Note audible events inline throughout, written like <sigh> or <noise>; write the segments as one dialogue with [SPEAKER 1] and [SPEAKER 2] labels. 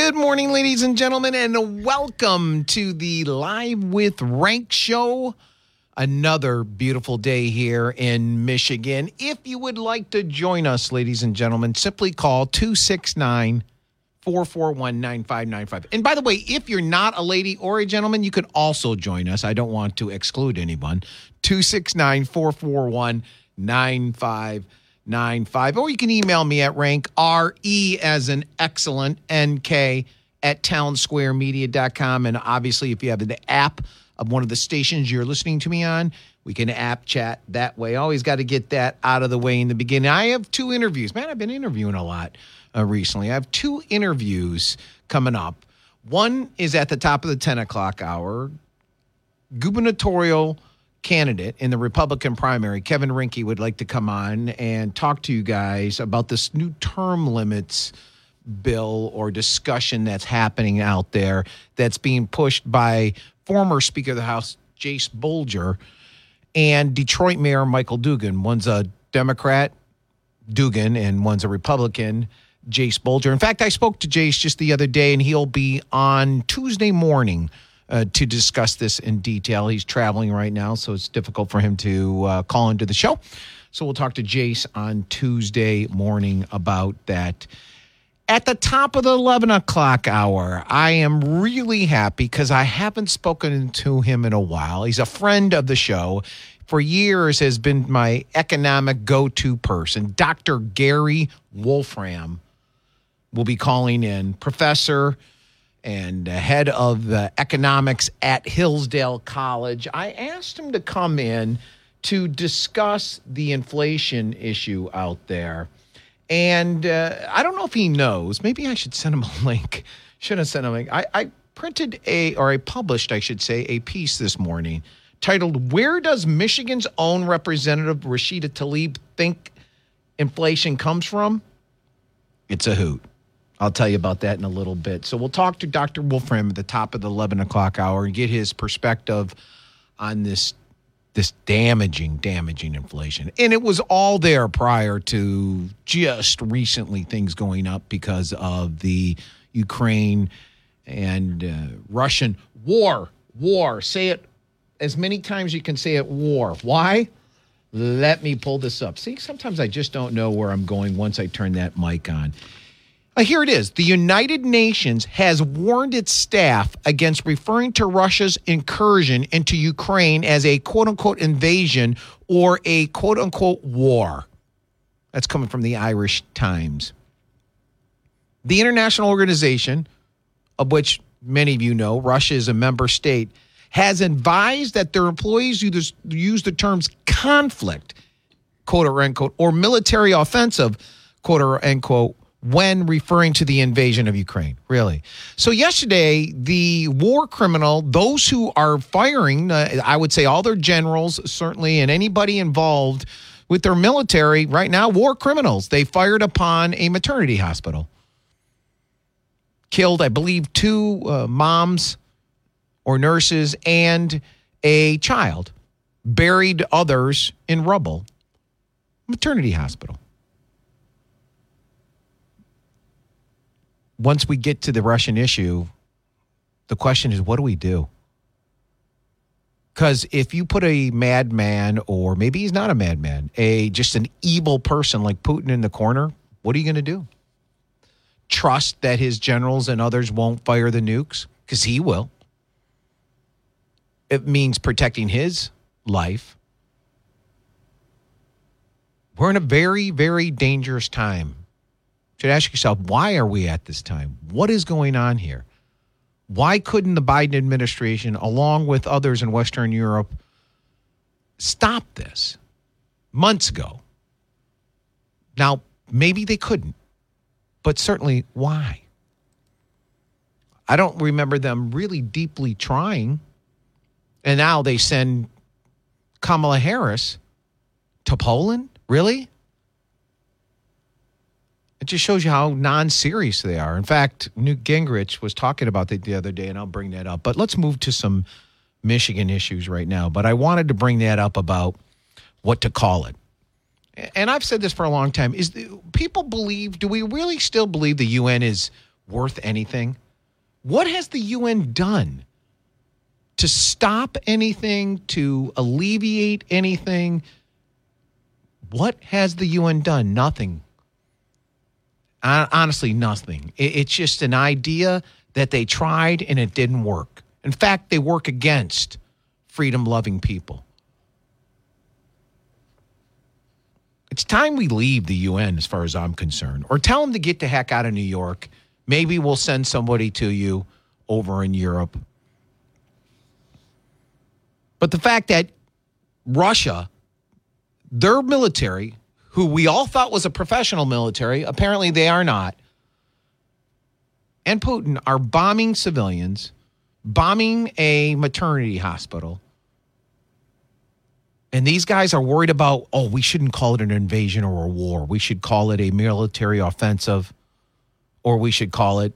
[SPEAKER 1] Good morning, ladies and gentlemen, and welcome to the Live with Renk show. Another beautiful day here in Michigan. If you would like to join us, ladies and gentlemen, simply call 269 441 9595. And by the way, if you're not a lady or a gentleman, you can also join us. I don't want to exclude anyone. 269 441 9595. Or you can email me at renk RE as an excellent NK at townsquaremedia.com. And obviously, if you have the app of one of the stations you're listening to me on, we can app chat that way. Always got to get that out of the way in the beginning. I have two interviews. Man, I've been interviewing a lot uh, recently. I have two interviews coming up. One is at the top of the 10 o'clock hour. Gubernatorial candidate in the Republican primary, Kevin Rinke, would like to come on and talk to you guys about this new term limits bill or discussion that's happening out there that's being pushed by former Speaker of the House, Jase Bolger, and Detroit Mayor Michael Duggan. One's a Democrat, Duggan, and one's a Republican. Jase Bolger. In fact, I spoke to Jase just the other day, and he'll be on Tuesday morning uh, to discuss this in detail. He's traveling right now, so it's difficult for him to uh, call into the show. So we'll talk to Jase on Tuesday morning about that. At the top of the 11 o'clock hour, I am really happy because I haven't spoken to him in a while. He's a friend of the show. For years has been my economic go-to person, Dr. Gary Wolfram will be calling in, professor and head of the economics at Hillsdale College. I asked him to come in to discuss the inflation issue out there. And uh, I don't know if he knows. Maybe I should send him a <laughs> link. Should have sent him a link. I, I printed a, or I published, I should say, a piece this morning titled, Where Does Michigan's Own Representative Rashida Tlaib Think Inflation Comes From? It's a hoot. I'll tell you about that in a little bit. So we'll talk to Dr. Wolfram at the top of the 11 o'clock hour and get his perspective on this this damaging, damaging inflation. And it was all there prior to just recently things going up because of the Ukraine and uh, Russian war. War. Say it as many times you can say it war. Why? Let me pull this up. See, sometimes I just don't know where I'm going once I turn that mic on. Here it is. The United Nations has warned its staff against referring to Russia's incursion into Ukraine as a quote unquote invasion or a quote unquote war. That's coming from the Irish Times. The international organization, of which many of you know, Russia is a member state, has advised that their employees use the terms conflict, quote unquote, or military offensive, quote unquote, when referring to the invasion of Ukraine. Really. So, yesterday, the war criminal, those who are firing, uh, I would say all their generals, certainly, and anybody involved with their military right now, war criminals, they fired upon a maternity hospital. Killed, I believe, two uh, moms or nurses and a child, buried others in rubble. Maternity hospital. Once we get to the Russian issue, the question is, what do we do? Because if you put a madman, or maybe he's not a madman, a just an evil person like Putin in the corner, what are you going to do? Trust that his generals and others won't fire the nukes because he will. It means protecting his life. We're in a very, very dangerous time should ask yourself why are we at this time? What is going on here? Why couldn't the Biden administration, along with others in Western Europe, stop this months ago? Now, maybe they couldn't, but certainly why? I don't remember them really deeply trying. And now they send Kamala Harris to Poland? Really? Just shows you how non serious they are. In fact, Newt Gingrich was talking about that the other day, and I'll bring that up. But let's move to some Michigan issues right now. But I wanted to bring that up about what to call it. And I've said this for a long time. Is the, people believe? Do we really still believe the UN is worth anything? What has the UN done to stop anything? To alleviate anything? What has the UN done? Nothing. Honestly, nothing. It's just an idea that they tried and it didn't work. In fact, they work against freedom loving people. It's time we leave the UN, as far as I'm concerned, or tell them to get the heck out of New York. Maybe we'll send somebody to you over in Europe. But the fact that Russia, their military, who we all thought was a professional military, apparently they are not, and Putin are bombing civilians, bombing a maternity hospital. And these guys are worried about, oh, we shouldn't call it an invasion or a war. We should call it a military offensive, or we should call it,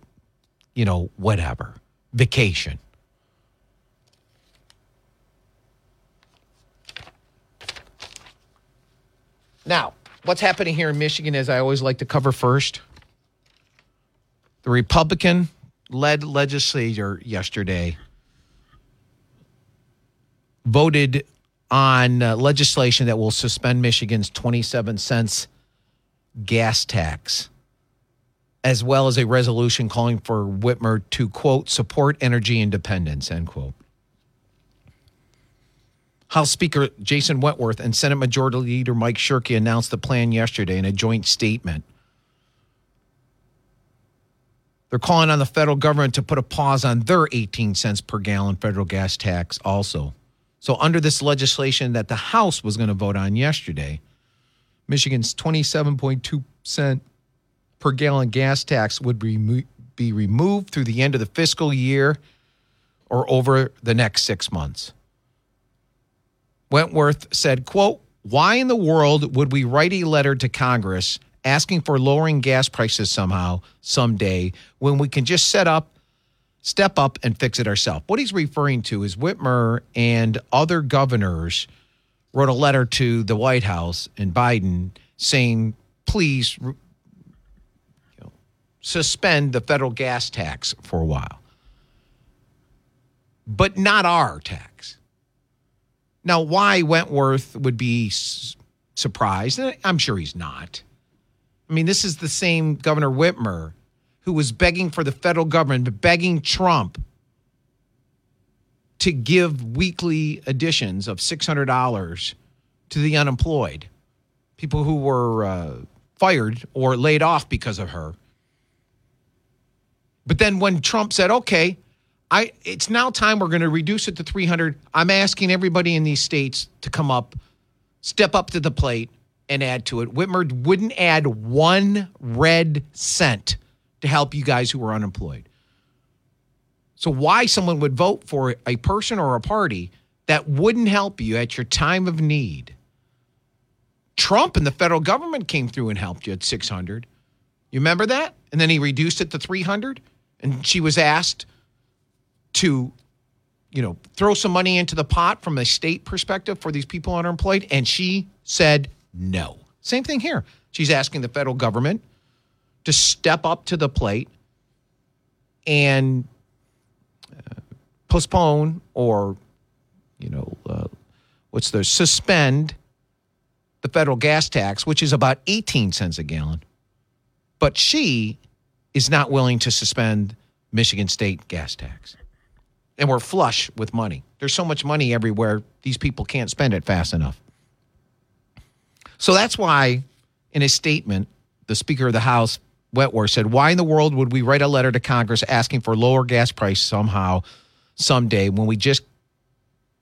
[SPEAKER 1] you know, whatever, vacation. Now, what's happening here in Michigan, as I always like to cover first, the Republican led legislature yesterday voted on uh, legislation that will suspend Michigan's 27 cents gas tax, as well as a resolution calling for Whitmer to, quote, support energy independence, end quote. House Speaker Jason Wentworth and Senate Majority Leader Mike Shirkey announced the plan yesterday in a joint statement. They're calling on the federal government to put a pause on their 18 cents per gallon federal gas tax also. So, under this legislation that the House was going to vote on yesterday, Michigan's 27.2 cent per gallon gas tax would be, be removed through the end of the fiscal year or over the next six months. Wentworth said, quote, why in the world would we write a letter to Congress asking for lowering gas prices somehow, someday, when we can just set up, step up and fix it ourselves? What he's referring to is Whitmer and other governors wrote a letter to the White House and Biden saying, please you know, suspend the federal gas tax for a while, but not our tax. Now, why Wentworth would be surprised, I'm sure he's not. I mean, this is the same Governor Whitmer who was begging for the federal government, begging Trump to give weekly additions of $600 to the unemployed, people who were uh, fired or laid off because of her. But then when Trump said, okay, I it's now time we're going to reduce it to 300. I'm asking everybody in these states to come up, step up to the plate and add to it. Whitmer wouldn't add one red cent to help you guys who are unemployed. So why someone would vote for a person or a party that wouldn't help you at your time of need? Trump and the federal government came through and helped you at 600. You remember that? And then he reduced it to 300 and she was asked to you know throw some money into the pot from a state perspective for these people unemployed and she said no. Same thing here. She's asking the federal government to step up to the plate and uh, postpone or you know uh, what's the suspend the federal gas tax which is about 18 cents a gallon. But she is not willing to suspend michigan state gas tax and we're flush with money. There's so much money everywhere, these people can't spend it fast enough. So that's why, in a statement, the Speaker of the House, Wentworth, said, Why in the world would we write a letter to Congress asking for lower gas price somehow, someday, when we just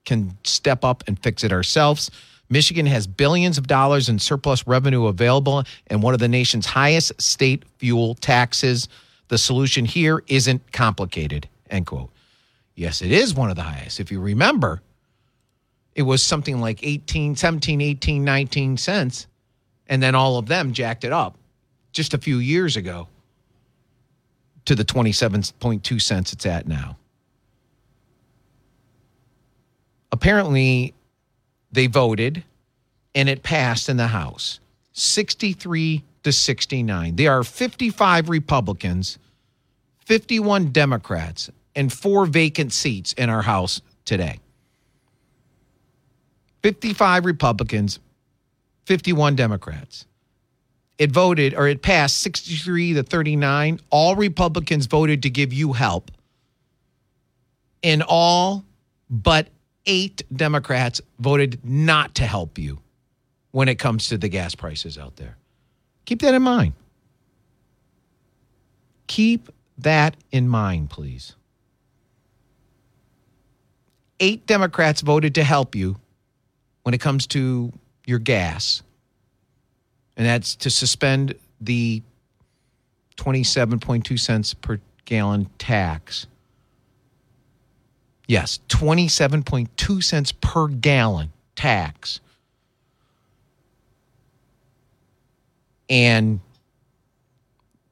[SPEAKER 1] can step up and fix it ourselves? Michigan has billions of dollars in surplus revenue available and one of the nation's highest state fuel taxes. The solution here isn't complicated. End quote. Yes, it is one of the highest. If you remember, it was something like 18, 17, 18, 19 cents. And then all of them jacked it up just a few years ago to the 27.2 cents it's at now. Apparently, they voted and it passed in the House 63 to 69. There are 55 Republicans, 51 Democrats, and four vacant seats in our House today. 55 Republicans, 51 Democrats. It voted or it passed 63 to 39. All Republicans voted to give you help. And all but eight Democrats voted not to help you when it comes to the gas prices out there. Keep that in mind. Keep that in mind, please. Eight Democrats voted to help you when it comes to your gas, and that's to suspend the 27.2 cents per gallon tax. Yes, 27.2 cents per gallon tax. And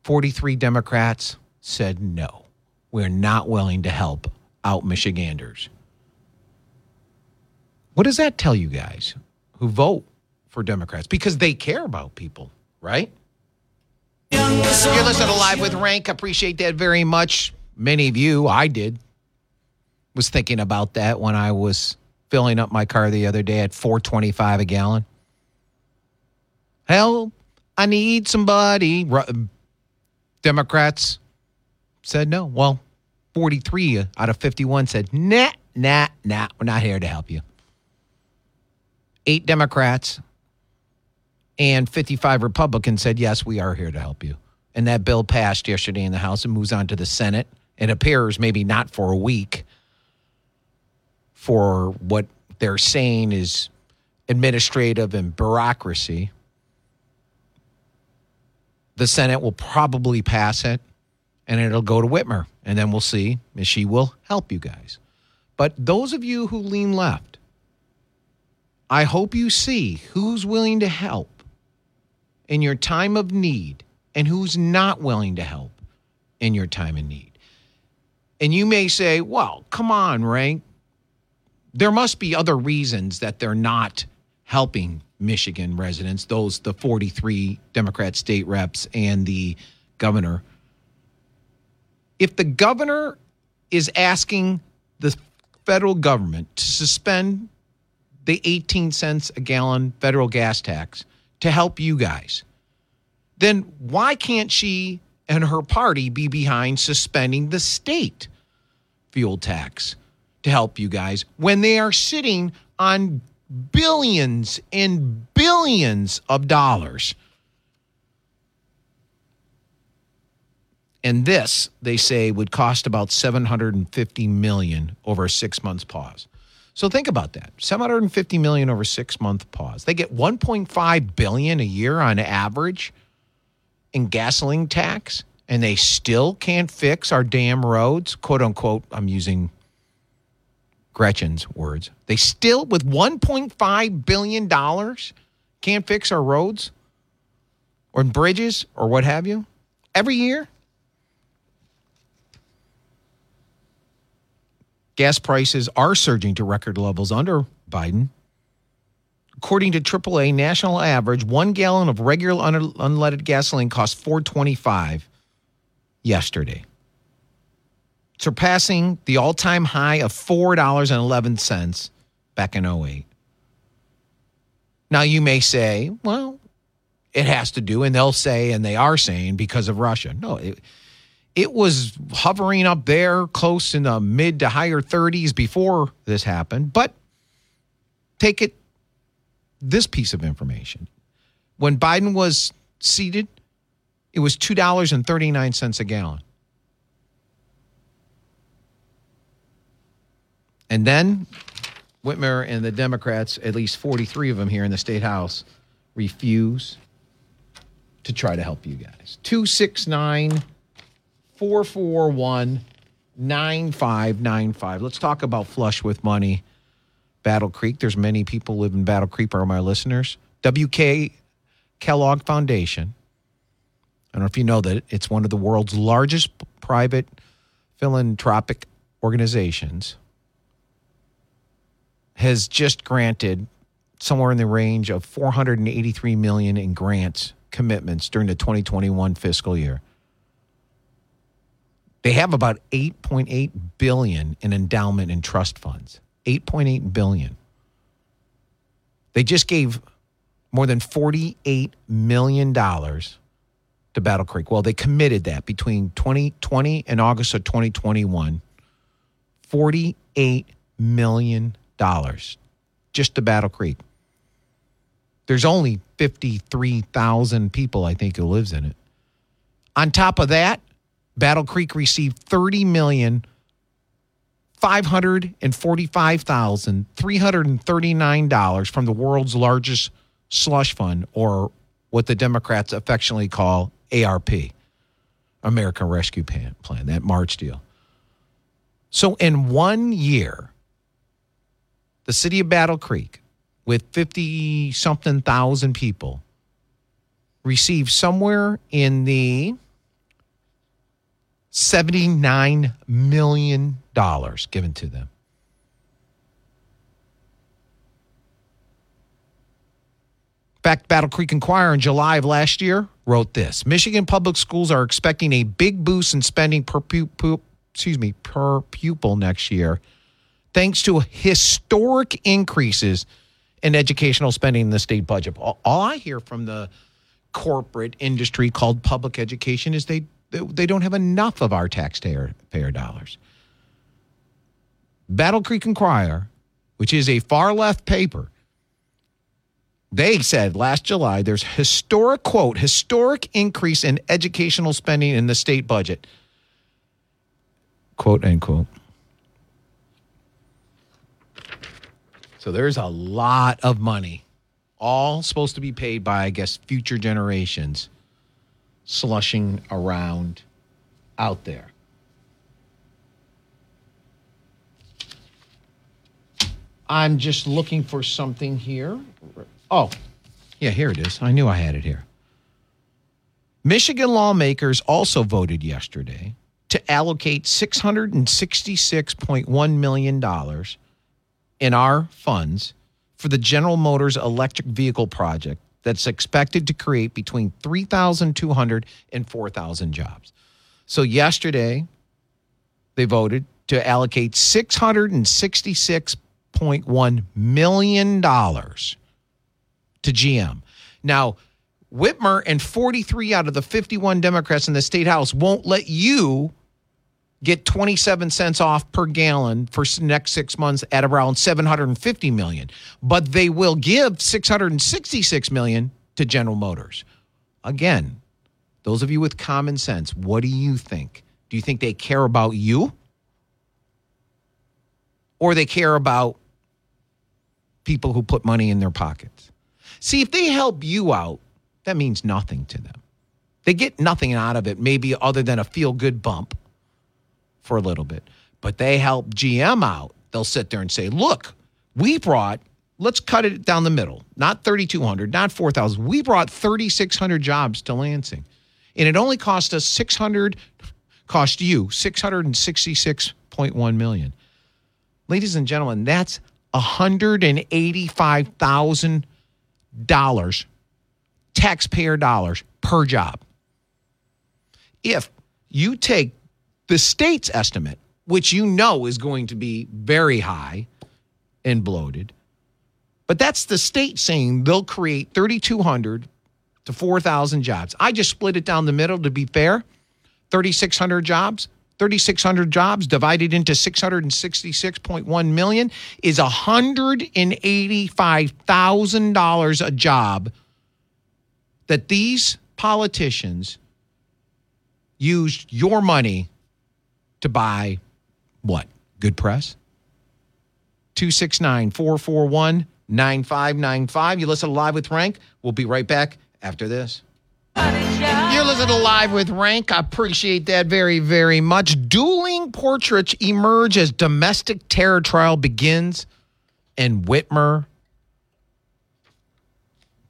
[SPEAKER 1] 43 Democrats said no. We're not willing to help out Michiganders. What does that tell you guys who vote for Democrats? Because they care about people, right? You're listening to Live with Renk. Appreciate that very much. Many of you, I did, was thinking about that when I was filling up my car the other day at 425 a gallon. Hell, I need somebody. Democrats said no. Well, 43 out of 51 said, nah, nah, nah, we're not here to help you eight Democrats and 55 Republicans said, yes, we are here to help you. And that bill passed yesterday in the House and moves on to the Senate. It appears maybe not for a week for what they're saying is administrative and bureaucracy. The Senate will probably pass it and it'll go to Whitmer. And then we'll see if she will help you guys. But those of you who lean left, I hope you see who's willing to help in your time of need and who's not willing to help in your time of need. And you may say, well, come on, Renk. There must be other reasons that they're not helping Michigan residents, those the 43 Democrat state reps and the governor. If the governor is asking the federal government to suspend the 18 cents a gallon federal gas tax to help you guys, then why can't she and her party be behind suspending the state fuel tax to help you guys when they are sitting on billions and billions of dollars? And this, they say, would cost about 750 million over a six months pause. So think about that. 750 million over 6-month pause. They get 1.5 billion a year on average in gasoline tax and they still can't fix our damn roads, quote unquote. I'm using Gretchen's words. They still with 1.5 billion dollars can't fix our roads or bridges or what have you every year. Gas prices are surging to record levels under Biden. According to AAA national average, one gallon of regular un- unleaded gasoline cost 425 yesterday, surpassing the all-time high of $4.11 back in 08. Now you may say, well, it has to do, and they'll say, and they are saying, because of Russia. No, it, it was hovering up there close in the mid to higher 30s before this happened. But take it this piece of information. When Biden was seated, it was $2.39 a gallon. And then Whitmer and the Democrats, at least 43 of them here in the state house, refuse to try to help you guys. 269 441 9595. Let's talk about flush with money. Battle Creek. There's many people live in Battle Creek are my listeners. WK Kellogg Foundation. I don't know if you know that it's one of the world's largest private philanthropic organizations. Has just granted somewhere in the range of 483 million in grants commitments during the 2021 fiscal year. They have about 8.8 billion in endowment and trust funds. 8.8 billion. They just gave more than 48 million dollars to Battle Creek. Well, they committed that between 2020 and August of 2021. 48 million dollars just to Battle Creek. There's only 53,000 people I think who lives in it. On top of that, Battle Creek received 30 million $545,339 from the world's largest slush fund, or what the Democrats affectionately call ARP, American Rescue Plan, that March deal. So, in one year, the city of Battle Creek, with 50 something thousand people, received somewhere in the $79 million given to them. Fact, Battle Creek Enquirer in July of last year wrote this Michigan public schools are expecting a big boost in spending per, pu- excuse me, per pupil next year, thanks to historic increases in educational spending in the state budget. All, all I hear from the corporate industry called public education is they they don't have enough of our taxpayer dollars. Battle Creek Enquirer, which is a far left paper, they said last July there's historic quote historic increase in educational spending in the state budget. Quote unquote. So there's a lot of money, all supposed to be paid by, I guess, future generations slushing around out there. I'm just looking for something here. Oh, yeah, here it is. I knew I had it here. Michigan lawmakers also voted yesterday to allocate $666.1 million in our funds for the General Motors electric vehicle project that's expected to create between 3,200 and 4,000 jobs. So yesterday, they voted to allocate $666.1 million to GM. Now, Whitmer and 43 out of the 51 Democrats in the state house won't let you get 27 cents off per gallon for the next 6 months at around 750 million. But they will give 666 million to General Motors. Again those of you with common sense what do you think? Do you think they care about you? Or they care about people who put money in their pockets? See if they help you out that means nothing to them. They get nothing out of it maybe other than a feel good bump for a little bit. But they help GM out. They'll sit there and say, look, we brought, let's cut it down the middle, not 3,200, not 4,000. We brought 3,600 jobs to Lansing. And it only cost us 600, cost you 666.1 million. Ladies and gentlemen, that's $185,000 taxpayer dollars per job. If you take the state's estimate, which you know is going to be very high and bloated, but that's the state saying they'll create 3,200 to 4,000 jobs. I just split it down the middle to be fair 3,600 jobs. 3,600 jobs divided into 666.1 million is $185,000 a job that these politicians used your money to buy what? Good press? 269 441 9595. You listen to Live with Renk. We'll be right back after this. You're listening to Live with Renk. I appreciate that very, very much. Dueling portraits emerge as domestic terror trial begins in Whitmer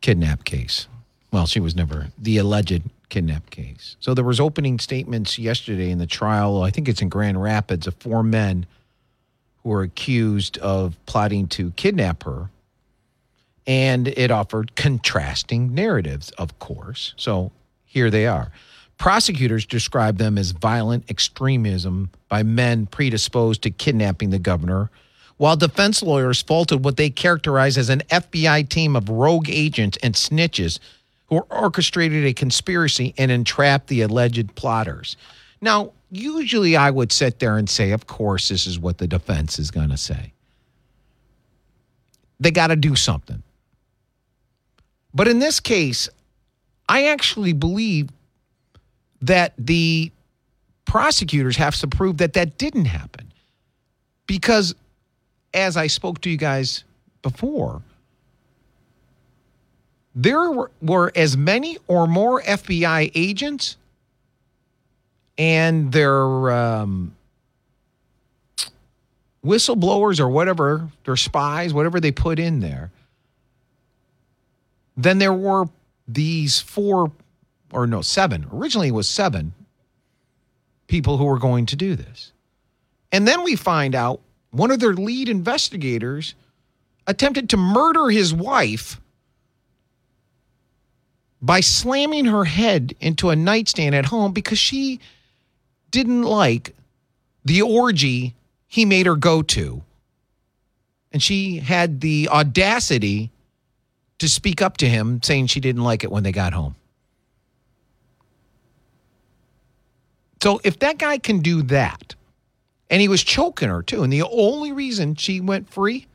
[SPEAKER 1] kidnap case. Well, she was never the alleged kidnap case. So there was opening statements yesterday in the trial. I think it's in Grand Rapids of four men who were accused of plotting to kidnap her and it offered contrasting narratives, of course. So here they are. Prosecutors describe them as violent extremism by men predisposed to kidnapping the governor, while defense lawyers faulted what they characterize as an FBI team of rogue agents and snitches who orchestrated a conspiracy and entrapped the alleged plotters. Now, usually I would sit there and say, of course, this is what the defense is going to say. They got to do something. But in this case, I actually believe that the prosecutors have to prove that that didn't happen. Because as I spoke to you guys before, there were, were as many or more FBI agents and their um, whistleblowers or whatever, their spies, whatever they put in there then there were these four, or no, seven. Originally, it was seven people who were going to do this. And then we find out one of their lead investigators attempted to murder his wife by slamming her head into a nightstand at home because she didn't like the orgy he made her go to. And she had the audacity to speak up to him, saying she didn't like it when they got home. So if that guy can do that, and he was choking her too, and the only reason she went free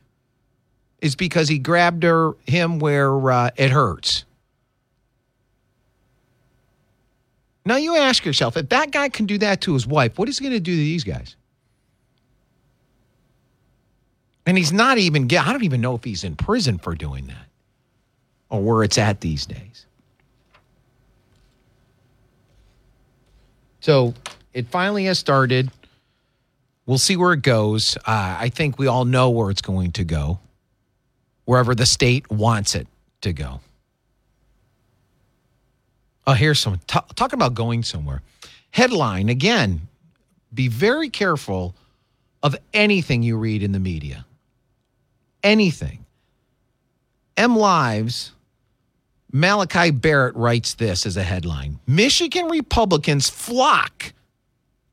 [SPEAKER 1] is because he grabbed her him where uh, it hurts. Now you ask yourself, if that guy can do that to his wife, what is he going to do to these guys? And he's not even I don't even know if he's in prison for doing that or where it's at these days. So it finally has started. We'll see where it goes. Uh, I think we all know where it's going to go, wherever the state wants it to go. Oh, here's some t- talking about going somewhere. Headline again be very careful of anything you read in the media. Anything. MLive's Malachi Barrett writes this as a headline Michigan Republicans flock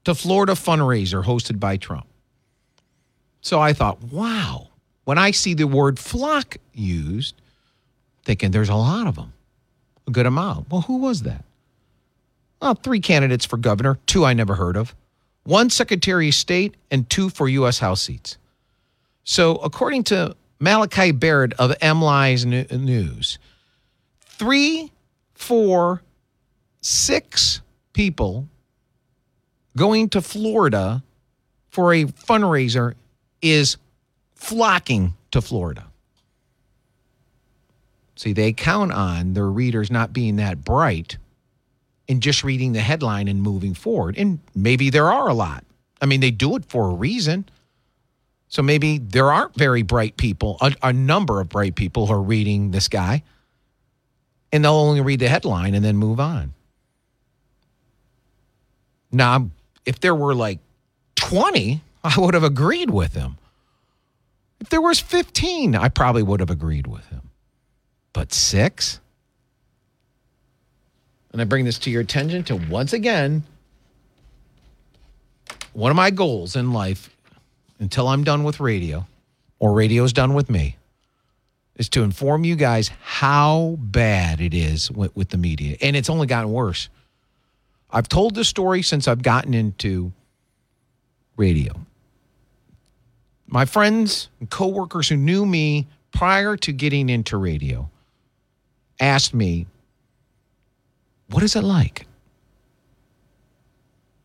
[SPEAKER 1] to Florida fundraiser hosted by Trump. So I thought, wow, when I see the word flock used, thinking there's a lot of them, a good amount. Well, who was that? Well, three candidates for governor, two I never heard of, one Secretary of State, and two for U.S. House seats. So, according to Malachi Barrett of MLive's News, three, four, six people going to Florida for a fundraiser is flocking to Florida. See, they count on their readers not being that bright and just reading the headline and moving forward. And maybe there are a lot. I mean, they do it for a reason. So maybe there aren't very bright people, a, a number of bright people who are reading this guy and they'll only read the headline and then move on. Now, if there were like 20, I would have agreed with him. If there was 15, I probably would have agreed with him. But six? And I bring this to your attention to once again, one of my goals in life until I'm done with radio or radio's done with me is to inform you guys how bad it is with, with, the media. And it's only gotten worse. I've told this story since I've gotten into radio. My friends and coworkers who knew me prior to getting into radio asked me, What is it like?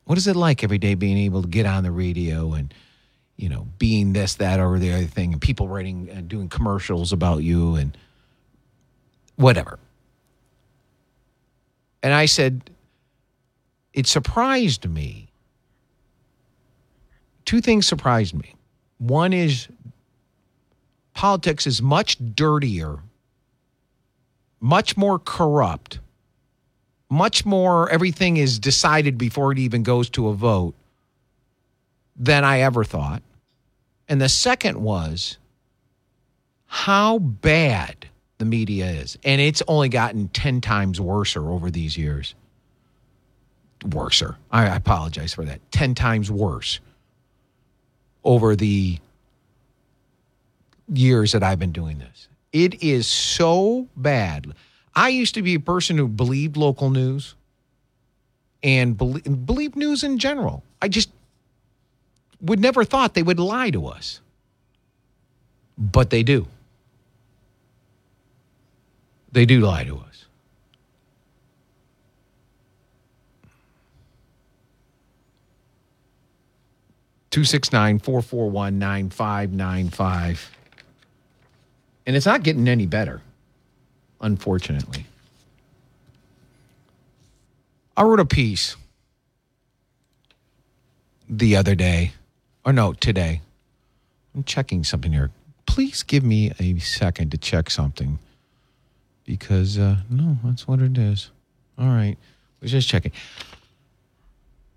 [SPEAKER 1] What is it like every day being able to get on the radio and you know, being this, that, or the other thing, and people writing and doing commercials about you and whatever. And I said, it surprised me. Two things surprised me. One is politics is much dirtier, much more corrupt, much more everything is decided before it even goes to a vote than I ever thought. And the second was how bad the media is. And it's only gotten 10 times worse over these years. Worser. I apologize for that. 10 times worse over the years that I've been doing this. It is so bad. I used to be a person who believed local news and believe, believed news in general. I just would never thought they would lie to us. But they do. They do lie to us. Two six nine four four one nine five nine five. And it's not getting any better, unfortunately. I wrote a piece the other day, or no, today. I'm checking something here. Please give me a second to check something because, uh, no, that's what it is. All right. We're just checking.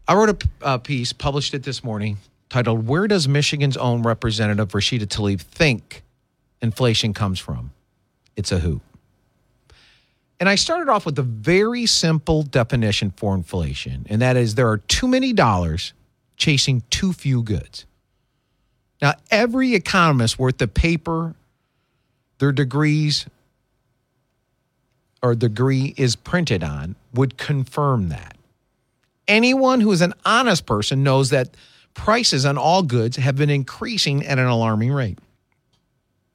[SPEAKER 1] I wrote a a piece, published it this morning, titled Where Does Michigan's Own Representative Rashida Tlaib Think Inflation Comes From? It's a hoot. And I started off with a very simple definition for inflation, and that is there are too many dollars chasing too few goods. Now, every economist worth the paper, their degrees, or degree is printed on would confirm that. Anyone who is an honest person knows that prices on all goods have been increasing at an alarming rate.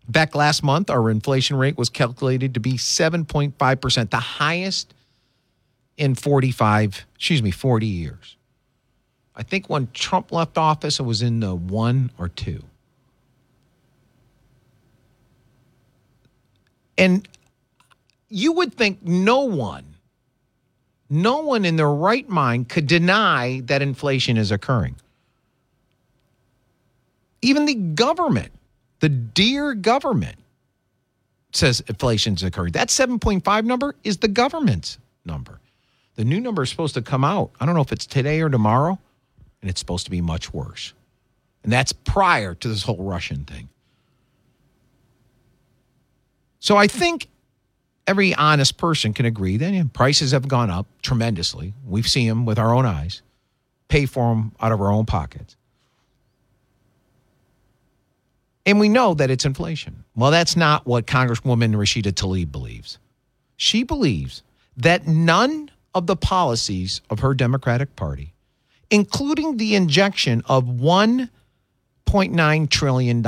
[SPEAKER 1] Back last month, our inflation rate was calculated to be 7.5%, the highest in 45, excuse me, 40 years. I think when Trump left office, it was in the one or two. And you would think no one, no one in their right mind could deny that inflation is occurring. Even the government, the dear government, says inflation's occurring. That 7.5 number is the government's number. The new number is supposed to come out. I don't know if it's today or tomorrow, and it's supposed to be much worse. And that's prior to this whole Russian thing. So I think every honest person can agree that prices have gone up tremendously. We've seen them with our own eyes, pay for them out of our own pockets. And we know that it's inflation. Well, that's not what Congresswoman Rashida Tlaib believes. She believes that none of the policies of her Democratic Party, including the injection of $1.9 trillion.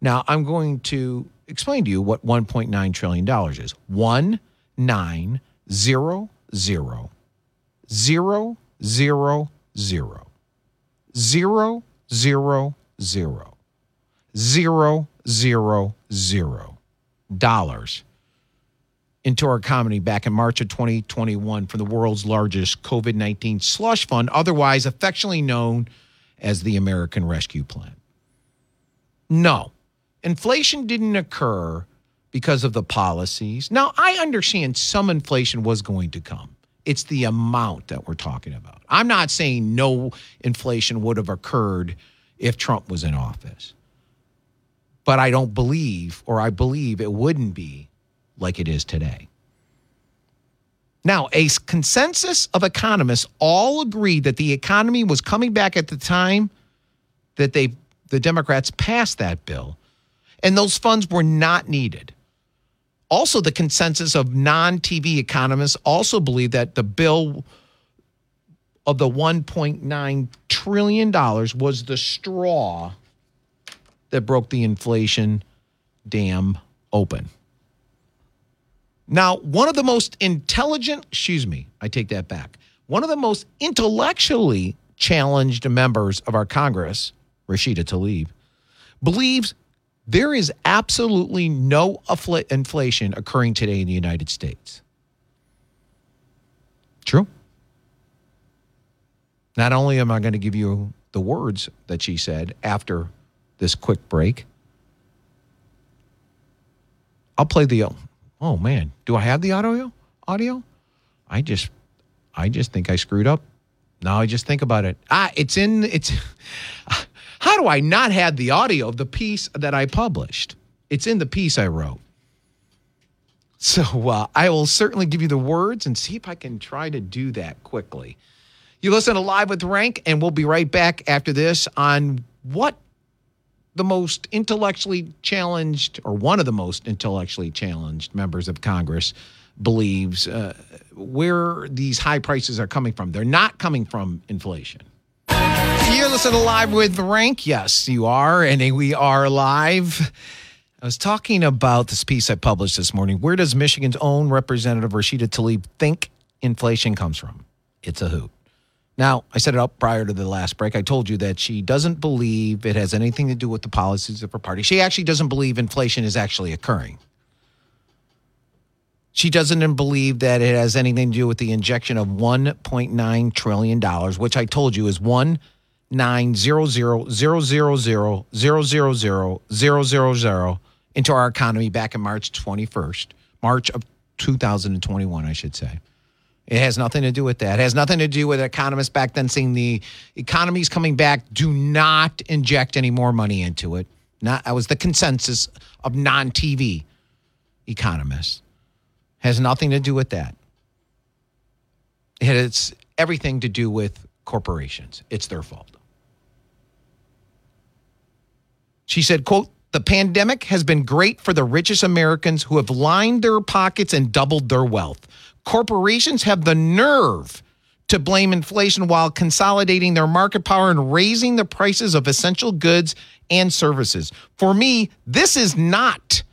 [SPEAKER 1] Now, I'm going to explain to you what $1.9 trillion is. One nine zero zero zero zero zero zero zero zero zero zero zero dollars into our economy back in March of 2021 from the world's largest COVID 19 slush fund, otherwise affectionately known as the American Rescue Plan. No, inflation didn't occur because of the policies. Now, I understand some inflation was going to come. It's the amount that we're talking about. I'm not saying no inflation would have occurred if Trump was in office. But I don't believe, or I believe it wouldn't be like it is today. Now, a consensus of economists all agreed that the economy was coming back at the time that they the Democrats passed that bill, and those funds were not needed. Also, the consensus of non-TV economists also believed that the bill of the 1.9 trillion dollars was the straw that broke the inflation dam open. Now, one of the most intelligent, excuse me, I take that back. One of the most intellectually challenged members of our Congress, Rashida Tlaib, believes there is absolutely no inflation occurring today in the United States. True. Not only am I going to give you the words that she said after this quick break, I'll play the. Oh man, do I have the audio? Audio? I just, I just think I screwed up. Now I just think about it. Ah, it's in. It's. <laughs> How do I not have the audio of the piece that I published? It's in the piece I wrote. So uh, I will certainly give you the words and see if I can try to do that quickly. You listen to Live with Renk, and we'll be right back after this on what the most intellectually challenged, or one of the most intellectually challenged members of Congress believes uh, where these high prices are coming from. They're not coming from inflation. You're listening Live with Renk. Yes, you are. And we are live. I was talking about this piece I published this morning. Where does Michigan's own Representative Rashida Tlaib think inflation comes from? It's a hoot. Now, I set it up prior to the last break. I told you that she doesn't believe it has anything to do with the policies of her party. She actually doesn't believe inflation is actually occurring. She doesn't believe that it has anything to do with the injection of $1.9 trillion, which I told you is one nine zero zero zero zero zero zero zero zero zero zero zero into our economy back in March 21st, March of 2021, I should say. It has nothing to do with that. It has nothing to do with economists back then saying the economy's coming back. Do not inject any more money into it. Not that was the consensus of non-TV economists. Has nothing to do with that. It has everything to do with corporations. It's their fault. She said, quote, the pandemic has been great for the richest Americans who have lined their pockets and doubled their wealth. Corporations have the nerve to blame inflation while consolidating their market power and raising the prices of essential goods and services. For me, this is not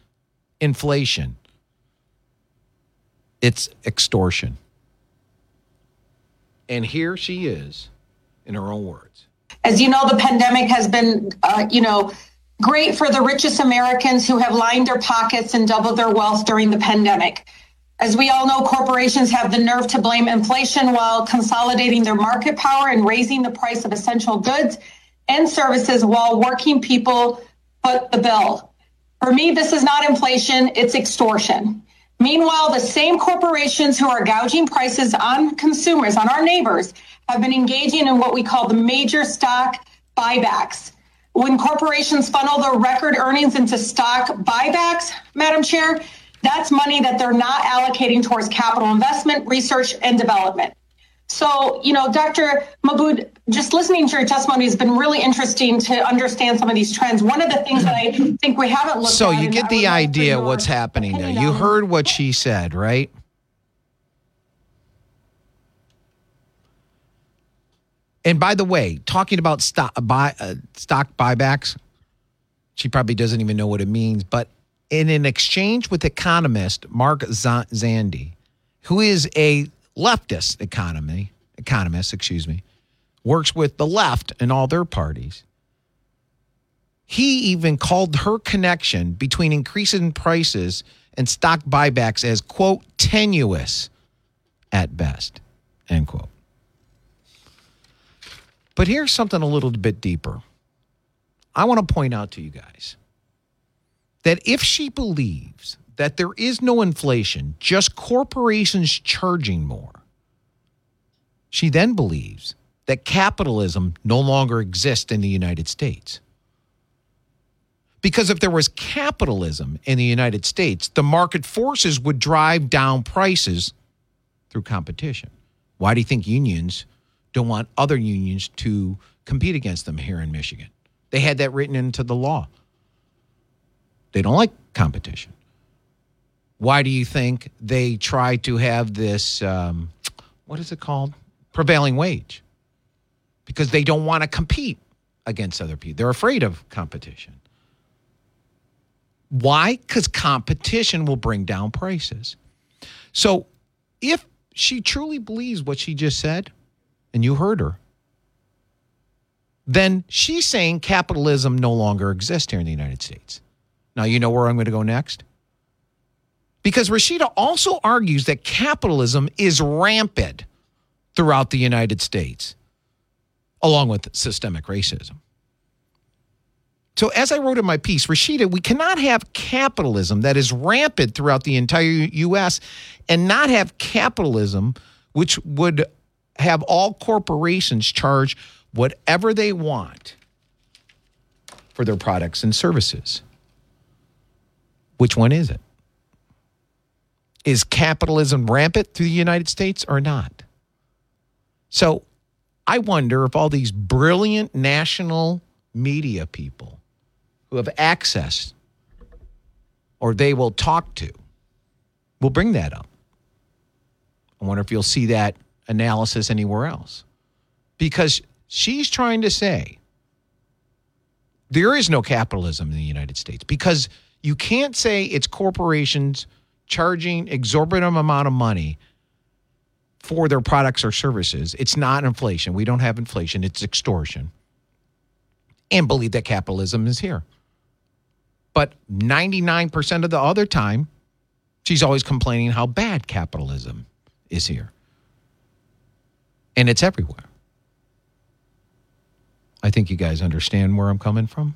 [SPEAKER 1] inflation, it's extortion. And here she is in her own words.
[SPEAKER 2] As you know, the pandemic has been, uh, you know, great for the richest Americans who have lined their pockets and doubled their wealth during the pandemic. As we all know, corporations have the nerve to blame inflation while consolidating their market power and raising the price of essential goods and services while working people foot the bill. For me, this is not inflation, it's extortion. Meanwhile, the same corporations who are gouging prices on consumers, on our neighbors, have been engaging in what we call the major stock buybacks when corporations funnel their record earnings into stock buybacks, Madam Chair, that's money that they're not allocating towards capital investment, research, and development. So, you know, Dr. Mahboud, just listening to your testimony has been really interesting to understand some of these trends. One of the things that I think we haven't looked
[SPEAKER 1] so
[SPEAKER 2] at.
[SPEAKER 1] So you get the idea what's happening there. You heard what she said, right? And by the way, talking about stock buy uh, stock buybacks, she probably doesn't even know what it means. But in an exchange with economist Mark Zandi, who is a leftist economy economist, excuse me, works with the left and all their parties. He even called her connection between increasing prices and stock buybacks as quote tenuous at best, end quote. But here's something a little bit deeper. I want to point out to you guys that if she believes that there is no inflation, just corporations charging more, she then believes that capitalism no longer exists in the United States. Because if there was capitalism in the United States, the market forces would drive down prices through competition. Why do you think unions don't want other unions to compete against them here in Michigan. They had that written into the law. They don't like competition. Why do you think they try to have this, um, what is it called? Prevailing wage. Because they don't want to compete against other people. They're afraid of competition. Why? Because competition will bring down prices. So if she truly believes what she just said, and you heard her. then she's saying capitalism no longer exists here in the United States. Now, you know where I'm going to go next? Because Rashida also argues that capitalism is rampant throughout the United States, along with systemic racism. So, as I wrote in my piece, Rashida, we cannot have capitalism that is rampant throughout the entire U.S. and not have capitalism which would have all corporations charge whatever they want for their products and services. Which one is it? Is capitalism rampant through the United States or not? So I wonder if all these brilliant national media people who have access or they will talk to will bring that up. I wonder if you'll see that analysis anywhere else. Because she's trying to say there is no capitalism in the United States because you can't say it's corporations charging exorbitant amount of money for their products or services. It's not inflation. We don't have inflation, it's extortion. And believe that capitalism is here. But 99% of the other time, she's always complaining how bad capitalism is here. And it's everywhere. I think you guys understand where I'm coming from.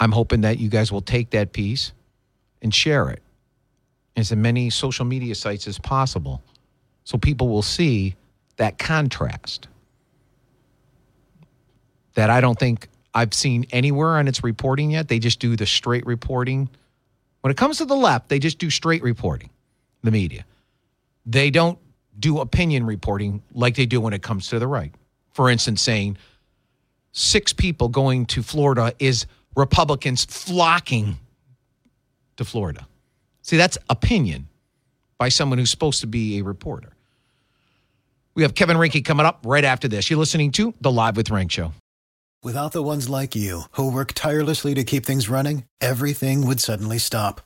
[SPEAKER 1] I'm hoping that you guys will take that piece and share it as many social media sites as possible so people will see that contrast that I don't think I've seen anywhere on its reporting yet. They just do the straight reporting. When it comes to the left, they just do straight reporting, the media. They don't do opinion reporting like they do when it comes to the right. For instance, saying six people going to Florida is Republicans flocking to Florida. See, that's opinion by someone who's supposed to be a reporter. We have Kevin Rinke coming up right after this. You're listening to the Live with Renk show.
[SPEAKER 3] Without the ones like you, who work tirelessly to keep things running, everything would suddenly stop.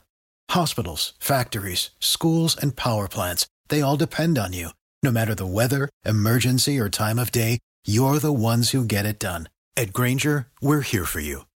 [SPEAKER 3] Hospitals, factories, schools, and power plants, they all depend on you. No matter the weather, emergency, or time of day, you're the ones who get it done. At Grainger, we're here for you